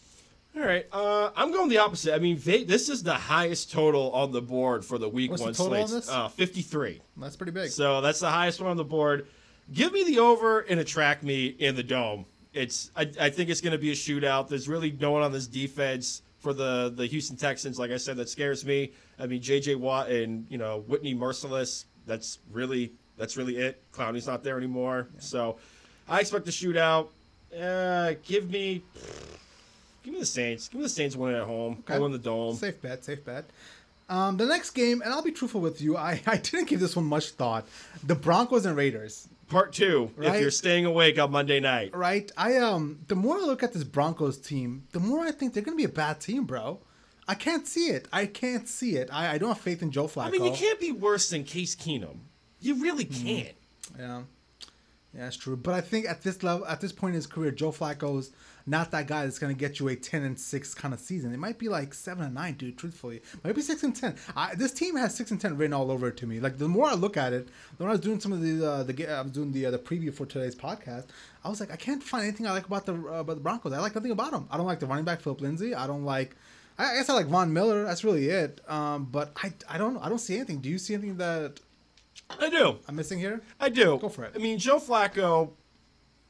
All right, uh, I'm going the opposite. I mean, they, this is the highest total on the board for the week What's the one total on slates. this? Uh, 53. That's pretty big. So that's the highest one on the board. Give me the over in a track meet in the dome. It's I, I think it's going to be a shootout. There's really no one on this defense for the the Houston Texans. Like I said, that scares me. I mean, J.J. Watt and you know Whitney Mercilus. That's really that's really it. Clowney's not there anymore. So I expect a shootout. Uh, give me give me the Saints. Give me the Saints winning at home. Okay. Go in the dome. Safe bet, safe bet. Um, the next game, and I'll be truthful with you, I, I didn't give this one much thought. The Broncos and Raiders, Part two. If you're staying awake on Monday night. right? I um, the more I look at this Broncos team, the more I think they're gonna be a bad team, bro. I can't see it. I can't see it. I, I don't have faith in Joe Flacco. I mean, you can't be worse than Case Keenum. You really can't. Yeah, yeah, that's true. But I think at this level, at this point in his career, Joe Flacco's not that guy that's gonna get you a ten and six kind of season. It might be like seven and nine, dude. Truthfully, maybe six and ten. I, this team has six and ten written all over it to me. Like the more I look at it, when I was doing some of the uh, the I was doing the uh, the preview for today's podcast, I was like, I can't find anything I like about the uh, about the Broncos. I like nothing about them. I don't like the running back Philip Lindsay. I don't like. I I guess I like Von Miller. That's really it. Um, but I, I don't I don't see anything. Do you see anything that I do. I'm missing here? I do. Go for it. I mean, Joe Flacco,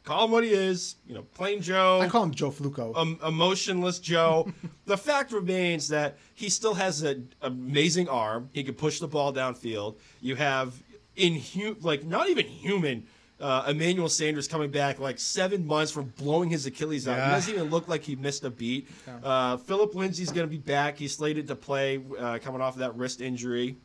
call him what he is. You know, plain Joe. I call him Joe Fluco. um, emotionless Joe. the fact remains that he still has an amazing arm. He can push the ball downfield. You have inhuman, like not even human. Uh, Emmanuel Sanders coming back like seven months from blowing his Achilles out. Yeah. He doesn't even look like he missed a beat. Uh, Philip Lindsay's going to be back. He's slated to play uh, coming off of that wrist injury.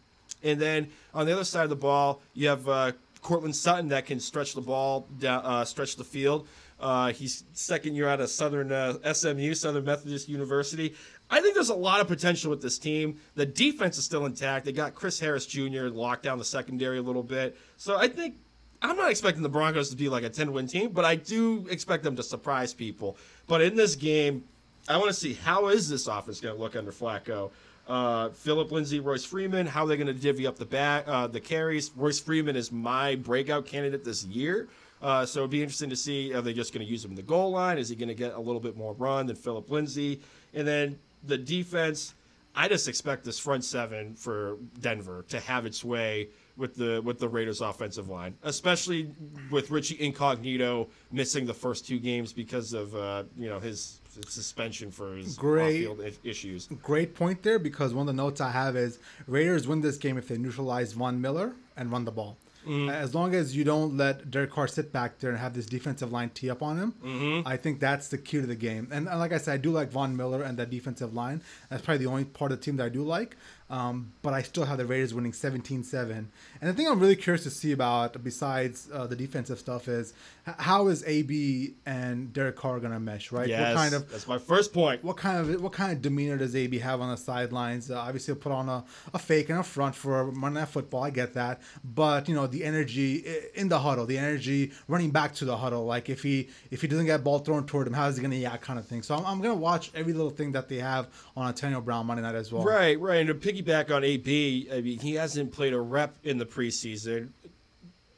And then on the other side of the ball, you have uh, Courtland Sutton that can stretch the ball, down, uh, stretch the field. Uh, he's second year out of Southern uh, SMU, Southern Methodist University. I think there's a lot of potential with this team. The defense is still intact. They got Chris Harris Jr. locked down the secondary a little bit. So I think I'm not expecting the Broncos to be like a 10 win team, but I do expect them to surprise people. But in this game, I want to see how is this offense going to look under Flacco. Uh, Philip Lindsay, Royce Freeman, how are they going to divvy up the back, uh, the carries? Royce Freeman is my breakout candidate this year. Uh, so it'd be interesting to see are they just going to use him in the goal line? Is he going to get a little bit more run than Philip Lindsay? And then the defense, I just expect this front seven for Denver to have its way with the with the Raiders offensive line, especially with Richie Incognito missing the first two games because of uh, you know his, his suspension for his Great. off-field i- issues. Great point there because one of the notes I have is Raiders win this game if they neutralize Von Miller and run the ball. As long as you don't let Derek Carr sit back there and have this defensive line tee up on him, I think that's the key to the game. And, and like I said, I do like Von Miller and that defensive line. That's probably the only part of the team that I do like. Um, but I still have the Raiders winning 17-7. And the thing I'm really curious to see about, besides uh, the defensive stuff, is h- how is AB and Derek Carr going to mesh, right? Yes, What kind of that's my first point. what kind of what kind of demeanor does AB have on the sidelines? Uh, obviously, he'll put on a, a fake and a front for Monday Night Football. I get that, but you know the energy in the huddle, the energy running back to the huddle. Like if he if he doesn't get ball thrown toward him, how is he gonna react, kind of thing. So I'm, I'm gonna watch every little thing that they have on Antonio Brown Monday night as well. Right, right. And to piggyback on AB, I mean, he hasn't played a rep in the preseason.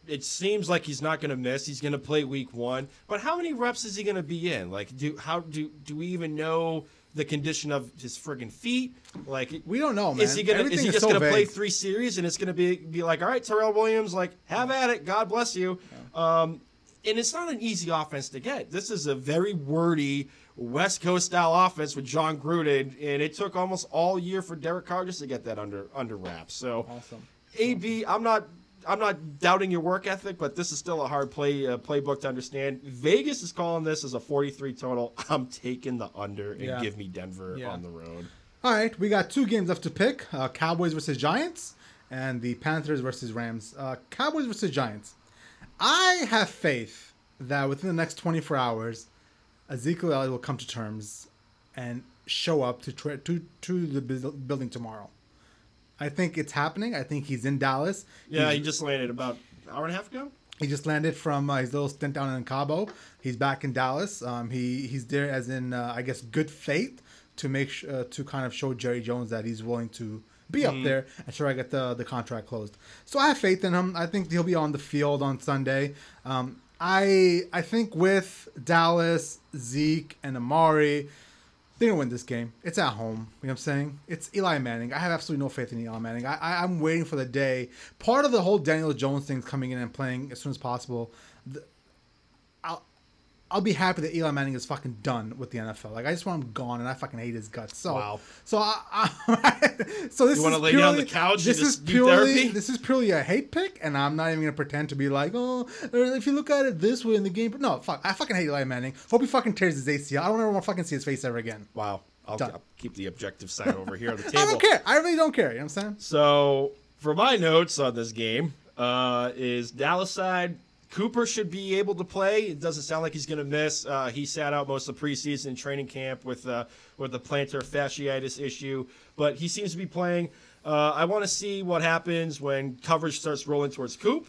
It seems like he's not going to miss. He's going to play week one. But how many reps is he going to be in? Like, do how do do we even know the condition of his friggin' feet? Like, We don't know, man. is he gonna is he just so gonna play three series and it's gonna be be like, all right, Tyrell Williams, like, have at it. God bless you. Um, and it's not an easy offense to get. This is a very wordy West Coast style offense with Jon Gruden, and it took almost all year for Derek Carr just to get that under under wraps. So, Awesome. AB, I'm not. I'm not doubting your work ethic, but this is still a hard play uh, playbook to understand. Vegas is calling this as a 43 total. I'm taking the under and Yeah. give me Denver Yeah. on the road. All right, we got two games left to pick: uh, Cowboys versus Giants, and the Panthers versus Rams. Uh, Cowboys versus Giants. I have faith that within the next 24 hours, Ezekiel Elliott will come to terms and show up to tra- to to the building tomorrow. I think it's happening. I think he's in Dallas. Yeah, He's- he just landed about an hour and a half ago. he just landed from uh, his little stint down in Cabo. He's back in Dallas. Um, he he's there as in uh, I guess good faith to make sh- uh, to kind of show Jerry Jones that he's willing to be up there and try to get the the contract closed. So I have faith in him. I think he'll be on the field on Sunday. Um, I I think with Dallas, Zeke, and Amari, they're gonna win this game. It's at home. You know what I'm saying? It's Eli Manning. I have absolutely no faith in Eli Manning. I, I I'm waiting for the day. Part of the whole Daniel Jones thing coming in and playing as soon as possible. The, I'll be happy that Eli Manning is fucking done with the NFL. Like I just want him gone, and I fucking hate his guts. So Wow. so I, I so this You wanna is lay down purely, the couch This is purely therapy? this is purely a hate pick, and I'm not even gonna pretend to be like, oh, if you look at it this way in the game, but no, fuck, I fucking hate Eli Manning. Hope he fucking tears his ACL. I don't ever want to fucking see his face ever again. Wow. I'll, I'll keep the objective side over here on the table. I don't care. I really don't care. You know what I'm saying? So, for my notes on this game, uh, is Dallas side. Cooper should be able to play. It doesn't sound like he's going to miss. Uh, he sat out most of the preseason training camp with uh, with the plantar fasciitis issue, but he seems to be playing. Uh, I want to see what happens when coverage starts rolling towards Coop.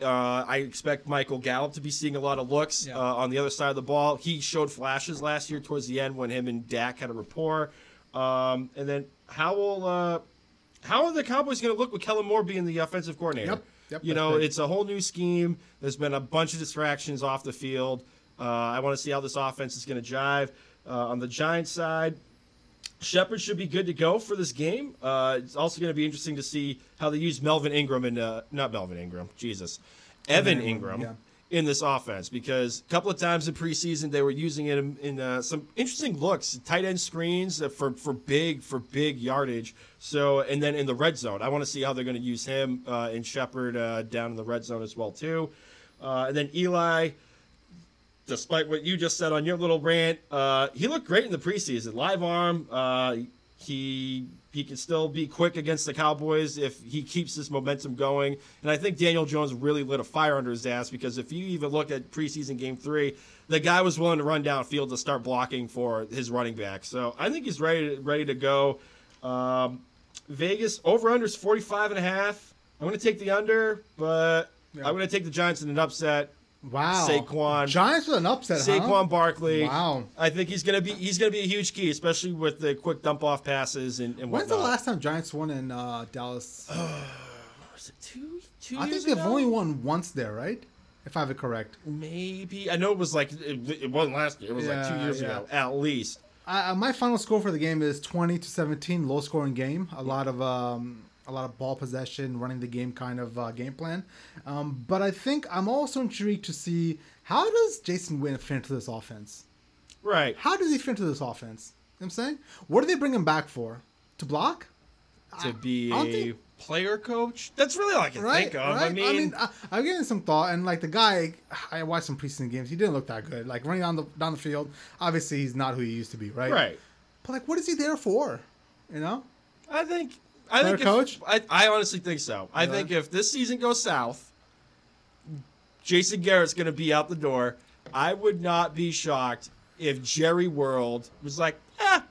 Uh, I expect Michael Gallup to be seeing a lot of looks Yeah. uh, on the other side of the ball. He showed flashes last year towards the end when him and Dak had a rapport. Um, and then how will uh, how are the Cowboys going to look with Kellen Moore being the offensive coordinator? Yep, yep, you know, big. it's a whole new scheme. There's been a bunch of distractions off the field. Uh, I want to see how this offense is going to jive. Uh, on the Giants side, Shepard should be good to go for this game. Uh, it's also going to be interesting to see how they use Melvin Ingram and uh, not Melvin Ingram, Jesus, Evan Engram. Engram, In this offense, because a couple of times in preseason they were using it in, in uh, some interesting looks, tight end screens for for big for big yardage. So and then in the red zone, I want to see how they're going to use him uh, and Shepard uh, down in the red zone as well too. Uh, and then Eli, despite what you just said on your little rant, uh, he looked great in the preseason. Live arm. Uh, he he can still be quick against the Cowboys if he keeps this momentum going. And I think Daniel Jones really lit a fire under his ass because if you even look at preseason game three, the guy was willing to run downfield to start blocking for his running back. So I think he's ready ready to go. Um, Vegas over under is 45 and a half. I'm going to take the under, but Yeah. I'm going to take the Giants in an upset. Wow. Saquon. Giants with an upset, Saquon huh? Barkley. Wow. I think he's gonna be he's gonna be a huge key, especially with the quick dump off passes and, and When's the last time Giants won in uh, Dallas? Was it two two I think they've ago? only won once there, right? If I have it correct. maybe I know it was like it, it wasn't last year. It was like two years yeah. ago at least. Uh, my final score for the game is 20 to 17, low scoring game. A lot of um, a lot of ball possession, running the game kind of uh, game plan. Um, but I think I'm also intrigued to see how does Jason Witten fit into this offense. Right. How does he fit into this offense? You know what I'm saying, what do they bring him back for? To block? To be I a think- player coach. That's really all I can Right, think of. right. I mean, I, I'm giving some thought, and like the guy, I watched some preseason games. He didn't look that good. Like running down the down the field, obviously he's not who he used to be, right? right. But like, what is he there for? You know? I think I think if- coach? I, I honestly think so. I Yeah. think if this season goes south, Jason Garrett's going to be out the door. I would not be shocked if Jerry World was like, "Ah,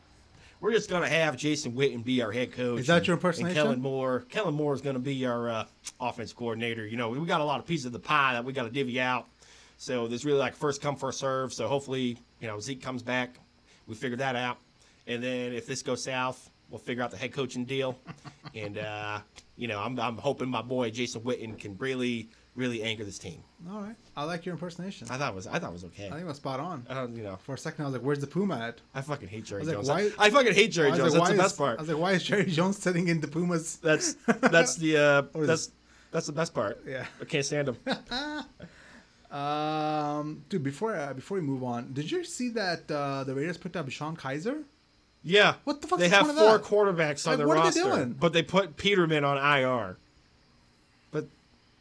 we're just gonna have Jason Witten be our head coach. Is that and- your impersonation? And Kellen Moore. Kellen Moore is gonna be our uh, offense coordinator. You know, we got a lot of pieces of the pie that we got to divvy out. So there's really like first come first serve. So hopefully, you know, Zeke comes back. We figure that out, and then if this goes south, we'll figure out the head coaching deal. and uh, you know, I'm I'm hoping my boy Jason Witten can really really anchor this team. All right. I like your impersonation. I thought it was I thought it was okay. I think it was spot on. Don't, you know, For a second, I was like, "Where's the Puma at?" I fucking hate Jerry I like, Jones. why- I, I fucking hate Jerry Jones. like, That's the best is- part. I was like, "Why is Jerry Jones sitting in the Pumas?" That's that's the uh, that's that's the best part. Yeah. I can't stand him. Um, dude, before uh, before we move on, did you see that uh, the Raiders picked up DeShone Kizer? Yeah. What the fuck's They the have four that? quarterbacks on Like, their what are they roster, doing? but they put Peterman on IR. But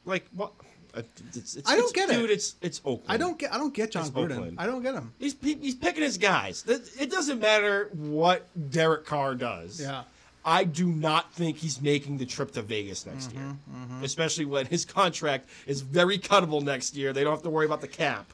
like what? Uh, It's, it's, I don't get it. dude. It's it's Oakland. I don't get I don't get Jon It's Gruden. Oakland. I don't get him. He's he's picking his guys. It doesn't matter what Derek Carr does. Yeah. I do not think he's making the trip to Vegas next Mm-hmm, year, especially when his contract is very cuttable next year. They don't have to worry about the cap.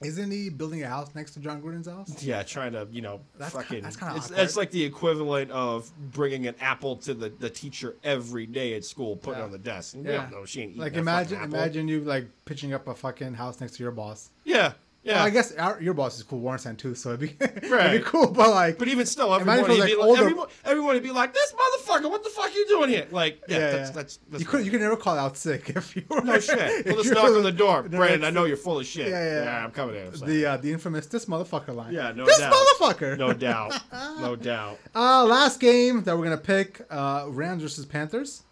Isn't he building a house next to Jon Gruden's house? Yeah, trying to you know That's fucking. ki- that's kinda it's, awkward. that's like the equivalent of bringing an apple to the, the teacher every day at school, putting it Yeah. on the desk. And we Yeah. don't know she ain't eating Like that imagine imagine you like pitching up a fucking house next to your boss. Yeah, yeah. Well, I guess our, your boss is cool, Warren Sand too, so it'd be it'd be cool. But like, But even still, everyone would was, be like, like, older- everyone, everyone would be like, "This motherfucker, what the fuck are you doing here?" Like, yeah, yeah, that's, yeah. that's that's you could you could never call out sick if you were no shit. Well, let's you knock on the door, the Brandon. I know you're full of shit. Yeah, yeah. I'm coming in. I'm. The uh, the infamous this motherfucker line. Yeah, no this doubt. motherfucker. no doubt, no doubt. Uh, last game that we're gonna pick: uh, Rams versus Panthers.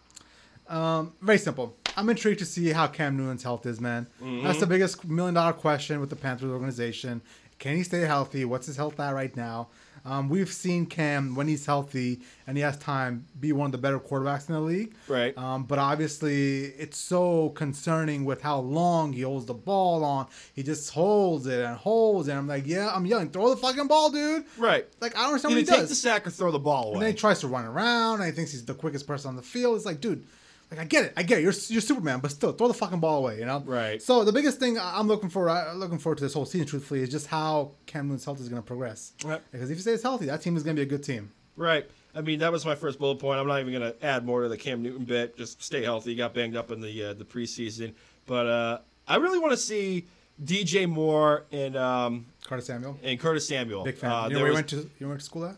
Um, very simple. I'm intrigued to see how Cam Newton's health is, man. That's the biggest million dollar question with the Panthers organization. Can he stay healthy? What's his health at right now? Um, we've seen Cam when he's healthy and he has time be one of the better quarterbacks in the league. Right. Um, but obviously, it's so concerning with how long he holds the ball on. He just holds it and holds it. I'm like, yeah, I'm yelling, throw the fucking ball, dude. Right. Like I don't understand Either what he take does. the sack or throw the ball away. And then he tries to run around, and he thinks he's the quickest person on the field. It's like, dude, like I get it, I get it. You're you're Superman, but still, throw the fucking ball away, you know? Right. So the biggest thing I'm looking for, uh, looking forward to this whole season, truthfully, is just how Cam Newton's health is going to progress. Right. Because if he stays healthy, that team is going to be a good team. Right. I mean, that was my first bullet point. I'm not even going to add more to the Cam Newton bit. Just stay healthy. He got banged up in the uh, the preseason, but uh, I really want to see DJ Moore and um, Carter Samuel, and Curtis Samuel. big fan. Uh, you know where you was- went to? You went to school at?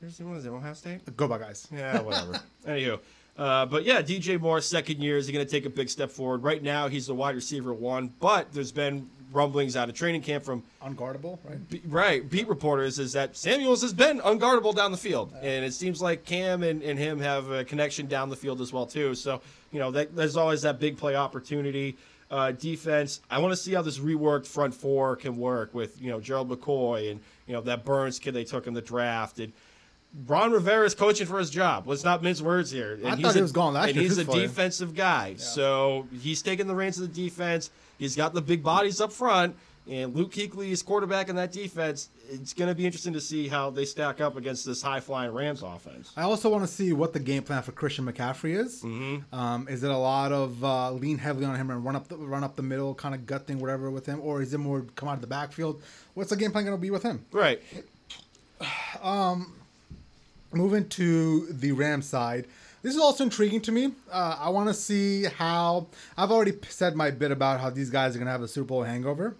What is it? Ohio State. Go by guys. Yeah, whatever. Anywho, uh, but yeah, DJ Moore, second year, is he going to take a big step forward? Right now, he's the wide receiver one, but there's been rumblings out of training camp from Unguardable, right? Be- right beat reporters is that Samuels has been unguardable down the field, and it seems like Cam and, and him have a connection down the field as well too. So you know that, there's always that big play opportunity. Uh, defense, I want to see how this reworked front four can work with you know Gerald McCoy and you know that Burns kid they took in the draft and. Ron Rivera is coaching for his job. Let's not mince words here. And I he's thought he a- was gone last and year, he's a defensive guy. So he's taking the reins of the defense. He's got the big bodies up front, and Luke Kuechly is quarterback in that defense. It's going to be interesting to see how they stack up against this high flying Rams offense. I also want to see what the game plan for Christian McCaffrey is. Mm-hmm. Um, is it a lot of uh, lean heavily on him and run up the run up the middle, kind of gut thing, whatever, with him, or is it more come out of the backfield? What's the game plan going to be with him? Right. Moving to the Ram side, this is also intriguing to me. Uh, I want to see how I've already said my bit about how these guys are going to have a Super Bowl hangover.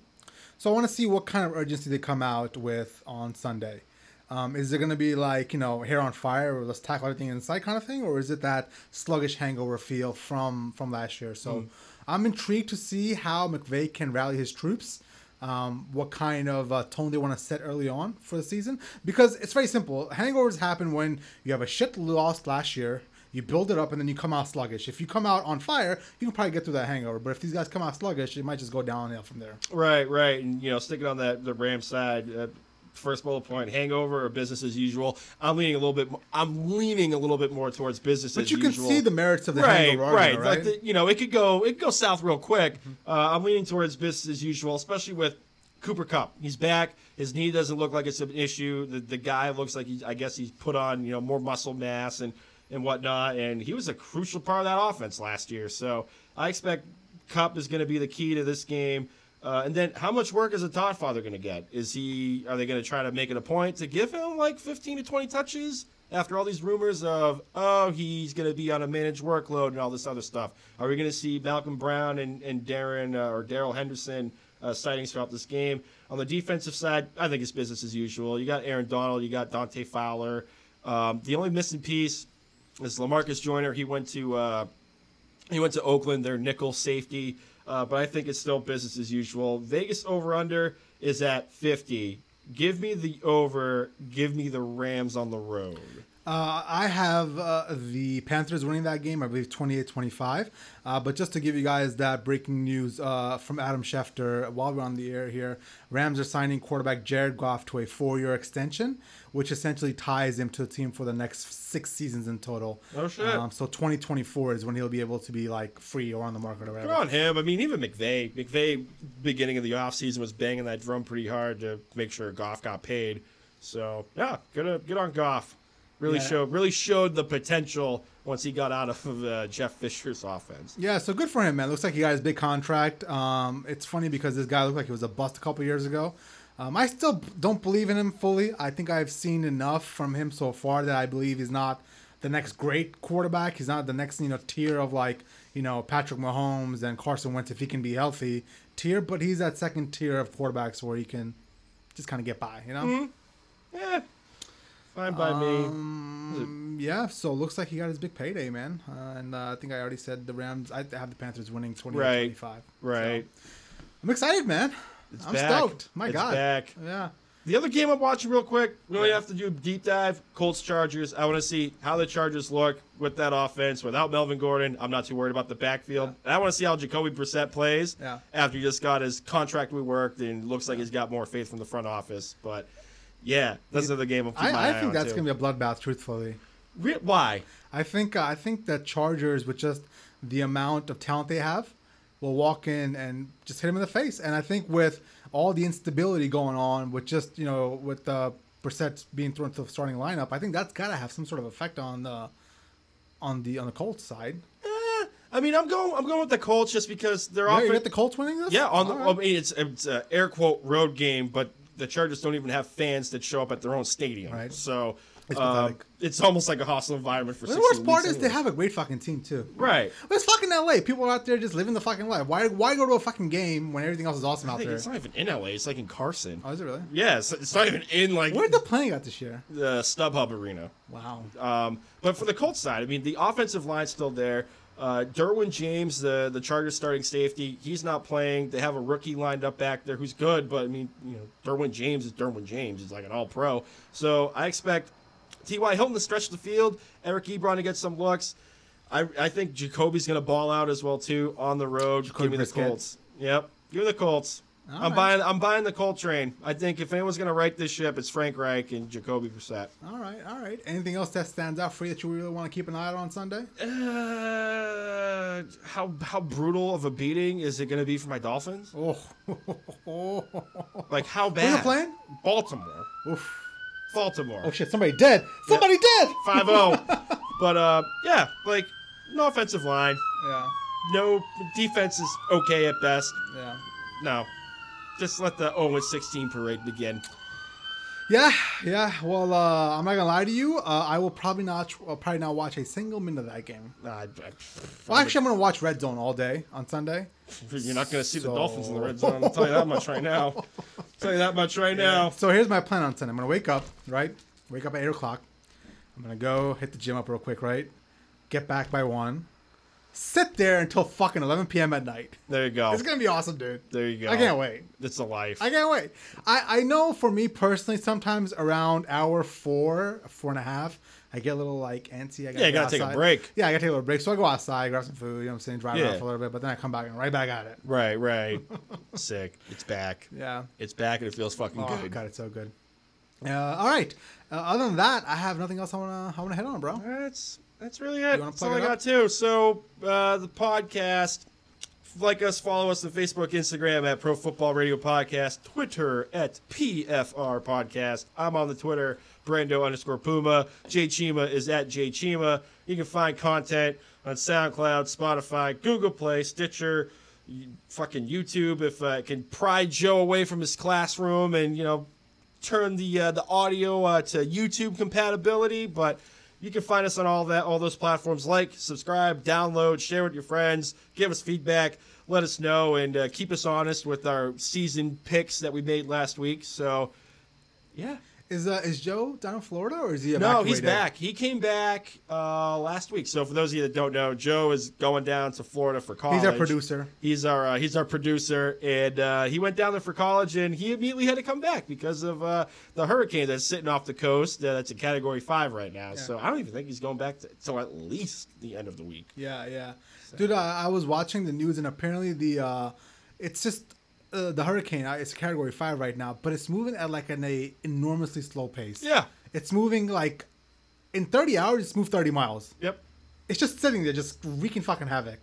So I want to see what kind of urgency they come out with on Sunday. Um, is it going to be like you know hair on fire or let's tackle everything inside kind of thing, or is it that sluggish hangover feel from from last year? So I'm intrigued to see how McVay can rally his troops. Um, what kind of uh, tone they want to set early on for the season because it's very simple. Hangovers happen when you have a shit loss last year, you build it up, and then you come out sluggish. If you come out on fire, you can probably get through that hangover. But if these guys come out sluggish, it might just go downhill from there. Right, right. And, you know, sticking on that the Rams side, uh, first bullet point, hangover or business as usual. I'm leaning a little bit mo- I'm leaning a little bit more towards business But as you can see the merits of the right, hangover right. argument, right? Like the, you know, it could go it could go south real quick. Uh, I'm leaning towards business as usual, especially with Cooper Kupp. He's back. His knee doesn't look like it's an issue. The, the guy looks like he's, I guess he's put on you know more muscle mass and and whatnot. And he was a crucial part of that offense last year. So I expect Kupp is going to be the key to this game. Uh, and then, how much work is a Todd father going to get? Is he? Are they going to try to make it a point to give him like 15 to 20 touches after all these rumors of oh he's going to be on a managed workload and all this other stuff? Are we going to see Malcolm Brown and and Darren uh, or Darrell Henderson uh, sightings throughout this game? On the defensive side, I think it's business as usual. You got Aaron Donald, you got Dante Fowler. Um, the only missing piece is Lamarcus Joyner. He went to uh, he went to Oakland, their nickel safety. Uh, but I think it's still business as usual. Vegas over under is at 50. Give me the over. Give me the Rams on the road. Uh, I have uh, the Panthers winning that game, I believe 28 25. Uh, but just to give you guys that breaking news uh, from Adam Schefter while we're on the air here, Rams are signing quarterback Jared Goff to a four year extension, which essentially ties him to the team for the next six seasons in total. Oh, shit. Um, so 2024 is when he'll be able to be like free or on the market or whatever. Good on him. I mean, even McVay. McVay, beginning of the offseason, was banging that drum pretty hard to make sure Goff got paid. So, yeah, good, good on Goff. Really Yeah. showed really showed the potential once he got out of uh, Jeff Fisher's offense. Yeah, so good for him, man. Looks like he got his big contract. Um, it's funny because this guy looked like he was a bust a couple years ago. Um, I still don't believe in him fully. I think I've seen enough from him so far that I believe he's not the next great quarterback. He's not the next you know tier of like you know Patrick Mahomes and Carson Wentz if he can be healthy tier. But he's that second tier of quarterbacks where he can just kind of get by. You know. Yeah, fine by me. Um, yeah, so looks like he got his big payday, man. Uh, and uh, I think I already said the Rams. I have the Panthers winning 28 Right. 25. Right. I'm excited, man. It's I'm back. stoked. My It's God. back. Yeah. The other game I'm watching real quick, we only have to do a deep dive. Colts Chargers. I want to see how the Chargers look with that offense without Melvin Gordon. I'm not too worried about the backfield. And I want to see how Jacoby Brissett plays Yeah. after he just got his contract reworked and looks like he's got more faith from the front office. But yeah, that's another game I'm keeping my I, eye think on, that's too. gonna be a bloodbath. Truthfully, Re- Why? I think uh, I think the Chargers with just the amount of talent they have will walk in and just hit him in the face. And I think with all the instability going on, with just you know with the Brissett being thrown to the starting lineup, I think that's gotta have some sort of effect on the on the on the Colts side. Eh, I mean, I'm going. I'm going with the Colts just because they're Yeah, you offense. got the Colts winning this. Yeah, on the, All I mean, it's it's a air quote road game, but the Chargers don't even have fans that show up at their own stadium. Right. So It's um, it's almost like a hostile environment for. the 16 worst part is they have a great fucking team too. right. But it's fucking LA. People are out there just living the fucking life. Why why go to a fucking game when everything else is awesome I out there? it's not even in LA. It's like in Carson. Oh, is it really? Yeah, it's, it's not even in like Where are they playing at this year? the StubHub Arena. Wow. Um, but for the Colts side, I mean, the offensive line's still there. Uh, Derwin James, the the Chargers starting safety, he's not playing. They have a rookie lined up back there who's good, but I mean, you know, Derwin James is Derwin James. He's like an All Pro. So I expect T.Y. Hilton to stretch the field. Eric Ebron to get some looks. I I think Jacoby's going to ball out as well too on the road. Jacoby Give me the Colts. Yep, give me the Colts. All I'm right. buying. I'm buying the Colt train. I think if anyone's going to right this ship, it's Frank Reich and Jacoby Brissett. All right, all right. Anything else that stands out for you that you really want to keep an eye out on Sunday? Uh, how how brutal of a beating is it going to be for my Dolphins? Oh, oh, Like how bad? it playing? Baltimore. Oof. Baltimore. oh shit! Somebody dead. Somebody dead. 5-0. but uh, yeah, like no offensive line, Yeah, no defense is okay at best. yeah, No, just let the 0 16 parade begin. yeah, yeah. Well, uh, I'm not gonna lie to you. Uh, I will probably not, I'll probably not watch a single minute of that game. Nah, I, I, Well, actually, I'm gonna watch Red Zone all day on Sunday. you're not going to see the Dolphins in the red zone. I'll tell you that much right now. I'll tell you that much right now. So here's my plan on Sunday. I'm gonna wake up, right? Wake up at eight o'clock. I'm gonna go hit the gym up real quick, right? Get back by one. Sit there until fucking 11 p.m. at night. There you go. It's gonna be awesome, dude. There you go. I can't wait. It's a life. I can't wait. I, I know for me personally, sometimes around hour four, four and a half, I get a little like antsy. I gotta Yeah, you gotta take a break. Yeah, I gotta take a little break. So I go outside, grab some food, you know what I'm saying, drive Yeah. for a little bit, but then I come back and right back at it. Right, right. Sick. It's back. Yeah. It's back and it feels fucking Oh, good. God, it's so good. Uh, all right. Uh, other than that, I have nothing else I wanna I wanna hit on, bro. That's that's really it. That's all plug I got too. So uh, the podcast, like us, follow us on Facebook, Instagram at Pro Football Radio Podcast, Twitter at PFR Podcast. I'm on the Twitter, Brando underscore Puma. Jay Chima is at Jay Chima. You can find content on SoundCloud, Spotify, Google Play, Stitcher. fucking YouTube if uh, it can pry Joe away from his classroom and you know turn the uh, the audio uh, to YouTube compatibility. But you can find us on all that all those platforms. Like, subscribe, download, share with your friends, give us feedback, let us know, and uh, keep us honest with our season picks that we made last week. So, yeah. Is uh, is Joe down in Florida or is he? No, he's back. He came back uh, last week. So for those of you that don't know, Joe is going down to Florida for college. He's our producer. He's our uh, he's our producer, and uh, he went down there for college, and he immediately had to come back because of uh, the hurricane that's sitting off the coast. Uh, that's a Category Five right now. So I don't even think he's going back to, till at least the end of the week. Yeah, yeah, dude. I, I was watching the news and apparently the uh, it's just uh, the hurricane. uh, It's Category Five right now, but it's moving at like an a enormously slow pace. Yeah. it's moving like in 30 hours. It's moved 30 miles. Yep. It's just sitting there, just wreaking fucking havoc.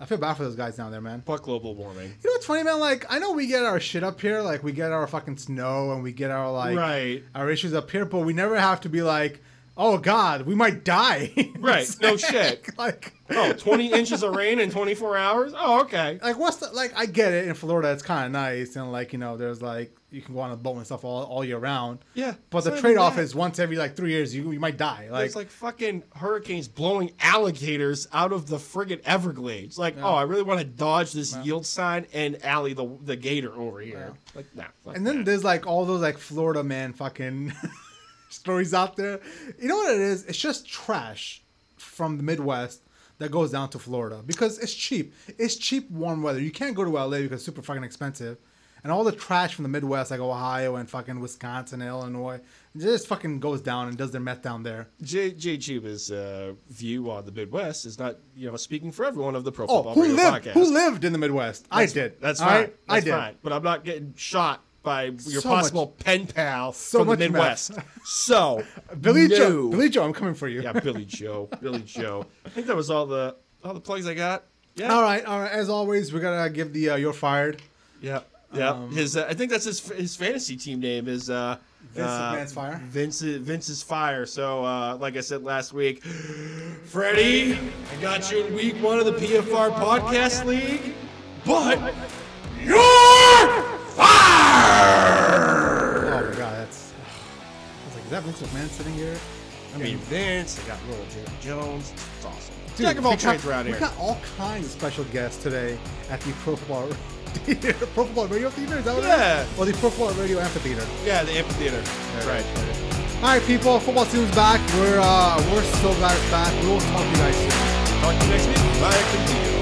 I feel bad for those guys down there, man. But global warming. You know what's funny, man? Like, I know we get our shit up here, like we get our fucking snow and we get our like Right. our issues up here, but we never have to be like, oh god, we might die. Right. No shit. Like, Oh, 20 inches of rain in 24 hours? Oh, okay. like what's the like? I get it in Florida, it's kind of nice, and like you know, there's like you can go on a boat and stuff all, all year round. Yeah. But the trade off is once every like three years, you you might die. Like, There's like fucking hurricanes blowing alligators out of the friggin' Everglades. Like, oh, I really want to dodge this yield sign and alley the the gator over here. Like, nah. And then that. there's like all those like Florida man fucking stories out there. You know what it is? It's just trash from the Midwest that goes down to Florida because it's cheap. It's cheap warm weather. You can't go to LA because it's super fucking expensive. And all the trash from the Midwest, like Ohio and fucking Wisconsin and Illinois, just fucking goes down and does their meth down there. J. J. Chuba's uh, view on the Midwest is not, you know, speaking for everyone of the Pro Oh, Football who Radio lived? podcast. Who lived in the Midwest? I did. That's fine. right? I did. fine. But I'm not getting shot by your So possible much- pen pal so from the meth. Midwest. So, Billy no. Joe. Billy Joe, I'm coming for you. Yeah, Billy Joe. Billy Joe. I think that was all the all the plugs I got. Yeah. All right, all right. As always, we're gonna give the uh, "You're Fired." Yeah, yeah. Um, his, uh, I think that's his his fantasy team name is uh, Vince uh, Fire? Vince Vince's Fire. So, uh, like I said last week, Freddie, I got you in week one of the PFR Podcast League, but I was like, is that Vince McMahon sitting here? I mean, Vince. I got little Jerry Jones. It's awesome. Dude, Jack of all trades around here. We got all kinds of special guests today at the Pro Football Theater. Pro Football Radio Theater? Is that what Yeah. it is? Or the Pro Football Radio Amphitheater. Yeah, the amphitheater. right. All right, people. Football season's back. We're uh, we're so glad it's back. We will talk to you guys soon. Talk to you next week. Bye. Continue.